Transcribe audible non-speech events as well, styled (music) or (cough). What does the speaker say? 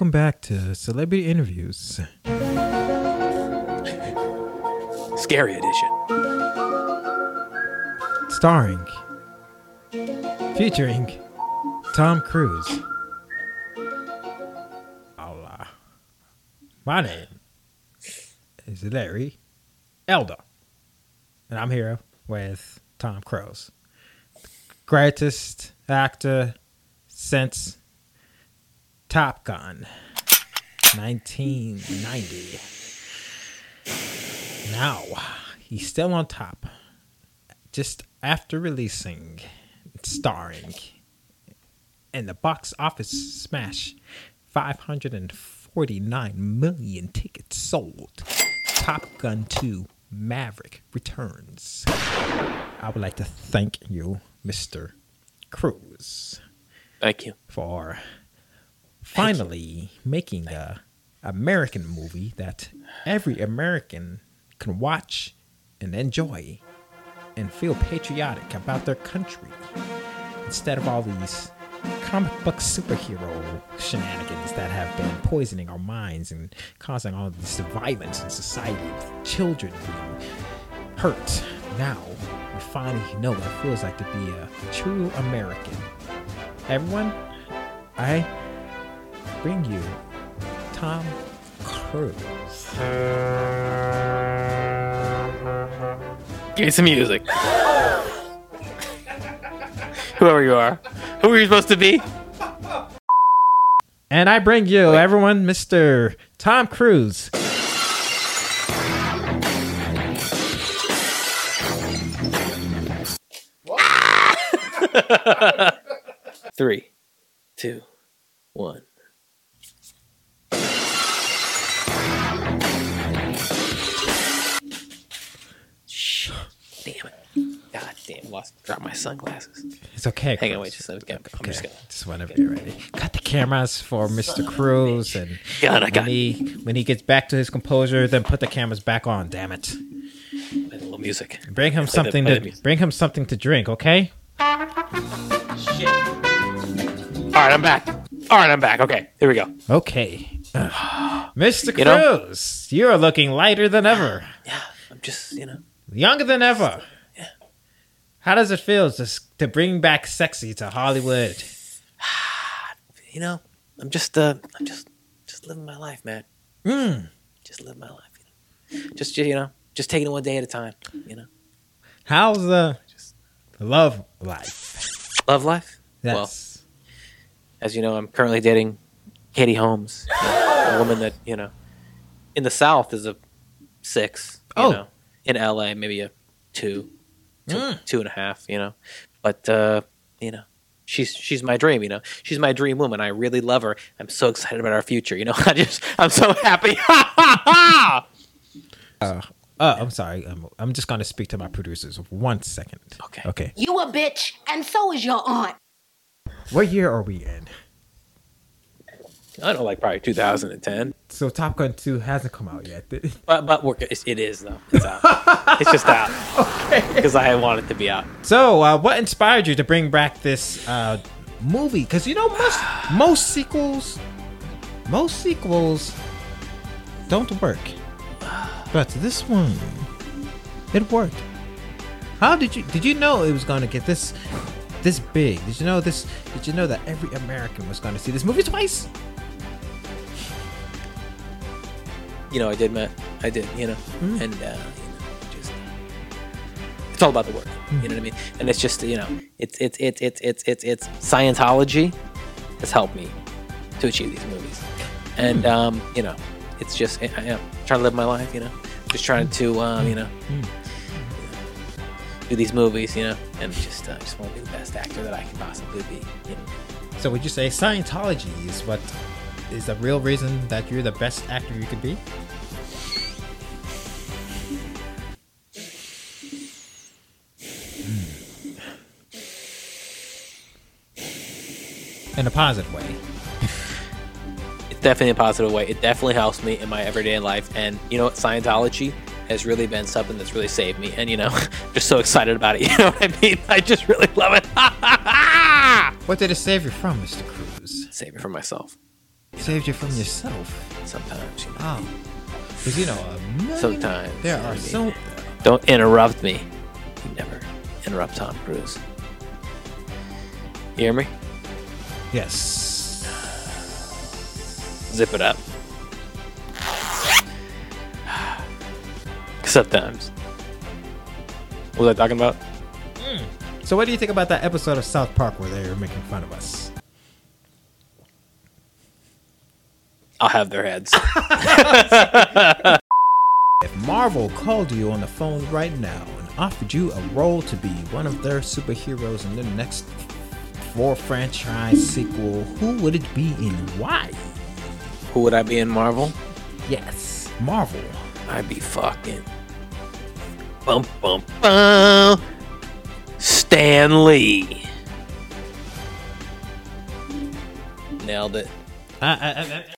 welcome back to Celebrity Interviews. Scary edition. Starring, featuring Tom Cruise. Hola. My name is Larry Elder. And I'm here with Tom Cruise. Greatest actor since Top Gun 1990. Now, he's still on top. Just after releasing, starring, and the box office smash 549 million tickets sold. Top Gun 2 Maverick returns. I would like to thank you, Mr. Cruise. Thank you. for finally making a American movie that every American can watch and enjoy and feel patriotic about their country instead of all these comic book superhero shenanigans that have been poisoning our minds and causing all this violence in society with children being hurt. Now we finally know what it feels like to be a true American. Everyone, I bring you Tom Cruise. Give me some music. (laughs) Whoever you are. Who are you supposed to be? And I bring you, everyone, Mr. Tom Cruise. (laughs) Three, two, one. Lost dropped my sunglasses. It's okay. Hang on, wait just a second. I'm Okay, just gonna just whenever you're ready. Got the cameras for Mr. Cruise, and God, I when got he when he gets back to his composure, then put the cameras back on. Damn it! a little music. Bring him Play something the to bring him something to drink, okay? Alright, I'm back. Alright, I'm back. Okay, here we go. Okay, (sighs) Ugh. Mr. You know- you are looking lighter than ever, Yeah, I'm just, you know. younger than ever. How does it feel just to bring back sexy to Hollywood? (sighs) You know, I'm just uh I'm just just living my life, man. Mm. Just living my life, you know. Just you know, just taking it one day at a time, you know. How's the love life? Love life? Well, as you know, I'm currently dating Katie Holmes, you know, a woman that, you know, in the South is a six, you Oh. know. In LA, maybe a two, two, Mm. two and a half, you know. But uh, you know, she's she's my dream, you know. She's my dream woman. I really love her. I'm so excited about our future, you know. (laughs) I just I'm so happy. (laughs) Uh, uh, I'm sorry. I'm, I'm just going to speak to my producers. One second. Okay. Okay. You a bitch, and so is your aunt. What year are we in? I don't know, like probably 2010. So Top Gun 2 hasn't come out yet. (laughs) But but we're, it's, it is though. It's out. it's just out. (laughs) Okay. Because I want it to be out. so, uh, what inspired you to bring back this uh, movie? Because you know, most most sequels, most sequels don't work, but this one, it worked. How did you did you know it was going to get this this big? Did you know this? Did you know that every American was going to see this movie twice? You know, I did, Matt. I did. You know, and uh, you know, just it's all about the work. You know what I mean? And it's just you know, it's it's it's it's it's it's it's Scientology has helped me to achieve these movies, and um, you know, it's just I, I am trying to live my life. You know, just trying to um, you know. Do these movies, you know, and just uh, just want to be the best actor that I can possibly be. You know? So would you say Scientology is what is the real reason that you're the best actor you could be? In a positive way. it's definitely a positive way. It definitely helps me in my everyday life. And you know what? Scientology has really been something that's really saved me. And you know, (laughs) just so excited about it. (laughs) You know what I mean? I just really love it. (laughs) What did it save you from, Mr. Cruise? Save it from myself. Saved you from yourself. Sometimes, you know. Oh. Because, you know, a million, Sometimes, There are so. Don't interrupt me. You never interrupt Tom Cruise. You hear me? Yes. Zip it up. Sometimes. What was I talking about? Hmm. So, what do you think about that episode of South Park where they were making fun of us? I'll have their heads. (laughs) If Marvel called you on the phone right now and offered you a role to be one of their superheroes in the next four franchise sequel, who would it be and why? Who would I be in Marvel? Yes, Marvel. I'd be fucking. Bum bum bum. Stan Lee. Nailed it.